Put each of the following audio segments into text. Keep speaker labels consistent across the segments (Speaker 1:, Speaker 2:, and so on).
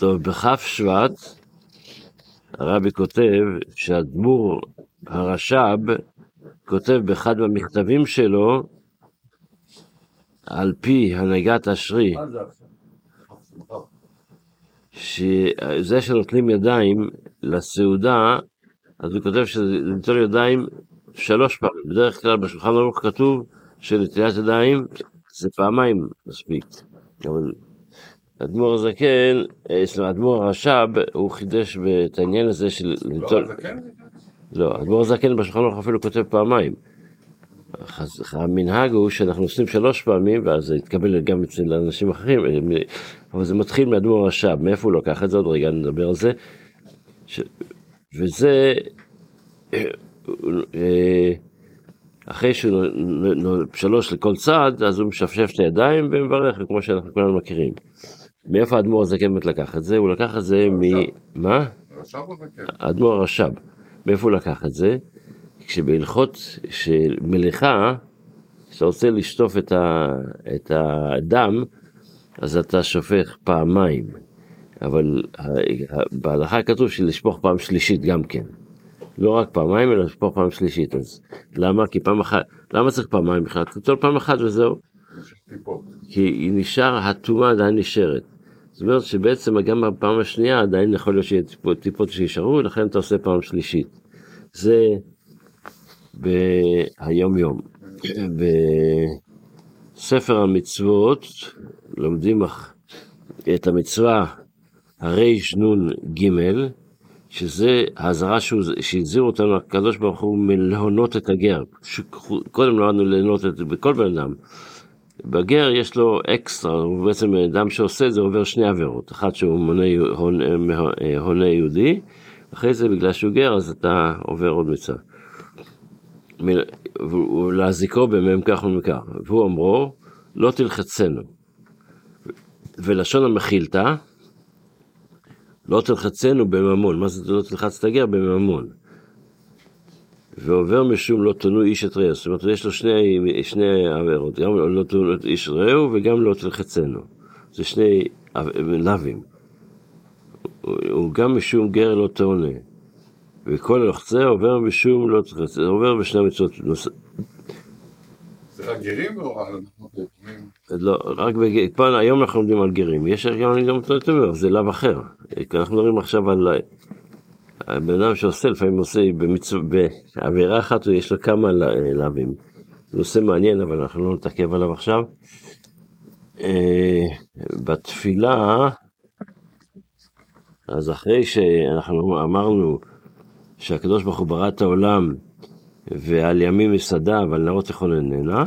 Speaker 1: טוב, בכף שבט, הרבי כותב שהדמור הרש"ב כותב באחד מהמכתבים שלו, על פי הנהגת אשרי, שזה שנוטלים ידיים לסעודה, אז הוא כותב שזה ליטול ידיים שלוש פעמים. בדרך כלל בשולחן ערוך כתוב שנטילת ידיים זה פעמיים מספיק. אבל אדמו"ר הזקן, סליחה, אדמו"ר הרש"ב, הוא חידש את העניין הזה של ליטול... לא, אדמו"ר הזקן בשולחן ערוך אפילו כותב פעמיים. המנהג הוא שאנחנו עושים שלוש פעמים, ואז זה יתקבל גם אצל אנשים אחרים, אבל זה מתחיל מאדמו"ר הרש"ב, מאיפה הוא לקח את זה? עוד רגע נדבר על זה. ש... וזה, אחרי שהוא שלוש לכל צד, אז הוא משפשף את הידיים ומברך, כמו שאנחנו כולנו מכירים. מאיפה האדמו"ר הזקן באמת לקח את זה? הוא לקח את זה מ... מה? האדמו"ר הרש"ב. מאיפה הוא לקח את זה? כשבהלכות של מליחה, כשאתה רוצה לשטוף את, ה, את הדם, אז אתה שופך פעמיים. אבל בהלכה כתוב שלשפוך פעם שלישית גם כן. לא רק פעמיים, אלא לשפוך פעם שלישית. אז למה? כי פעם אחת, למה צריך פעמיים בכלל? תטול פעם אחת וזהו. כי היא נשאר, הטומאה עדיין נשארת. זאת אומרת שבעצם גם בפעם השנייה עדיין יכול להיות שיהיה טיפות, טיפות שישארו, ולכן אתה עושה פעם שלישית. זה ביום יום. בספר המצוות לומדים את המצווה הרנ"ג, שזה האזהרה שהזהיר אותנו הקדוש ברוך הוא מלהונות את הגר. קודם לנו להונות את זה בכל בן אדם. בגר יש לו אקסטרה, הוא בעצם אדם שעושה את זה עובר שני עבירות, אחת שהוא מונה, הונה, הונה יהודי, אחרי זה בגלל שהוא גר אז אתה עובר עוד מצווה. ולהזיקו במ"ם כך ומכך, והוא אמרו לא תלחצנו. ולשון המחילתא לא תלחצנו בממון, מה זה לא תלחץ את הגר? בממון. ועובר משום לא תונו איש את רעהו, זאת אומרת יש לו שני, שני עבירות, גם לא תונו איש את רעהו וגם לא תלחצנו. זה שני לאווים. הוא גם משום גר לא תעונה. וכל הלוחצה עובר משום לא תלחצה, זה עובר בשני מצוות נוספות.
Speaker 2: זה רק גרים או
Speaker 1: לא, רק בגרים, היום אנחנו לומדים על גרים, יש גם אומר, זה לאו אחר, אנחנו מדברים עכשיו על הבן אדם שעושה, לפעמים עושה בעבירה אחת, יש לו כמה זה נושא מעניין, אבל אנחנו לא נתעכב עליו עכשיו. בתפילה, אז אחרי שאנחנו אמרנו שהקדוש ברוך הוא ברא את העולם ועל ימים מסעדה ועל נרות תיכון איננה,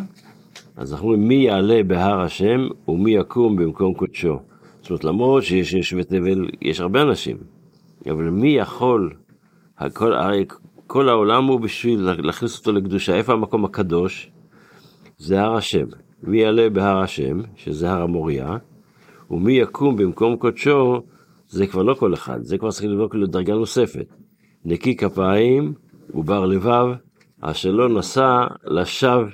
Speaker 1: אז אנחנו אומרים מי יעלה בהר השם ומי יקום במקום קודשו. זאת אומרת למרות שיש יש בית נבל, יש הרבה אנשים, אבל מי יכול, הכל, הרי כל העולם הוא בשביל להכניס אותו לקדושה, איפה המקום הקדוש? זה הר השם. מי יעלה בהר השם, שזה הר המוריה, ומי יקום במקום קודשו, זה כבר לא כל אחד, זה כבר צריך לבדוק לדרגה נוספת. נקי כפיים ובר לבב, אשר לא נשא לשווא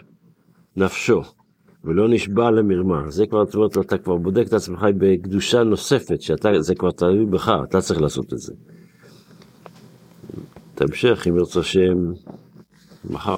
Speaker 1: נפשו, ולא נשבע למרמה. זה כבר, זאת אומרת, אתה כבר בודק את עצמך בקדושה נוספת, שזה כבר תלוי בך, אתה צריך לעשות את זה. תמשך, אם ירצה השם, מחר.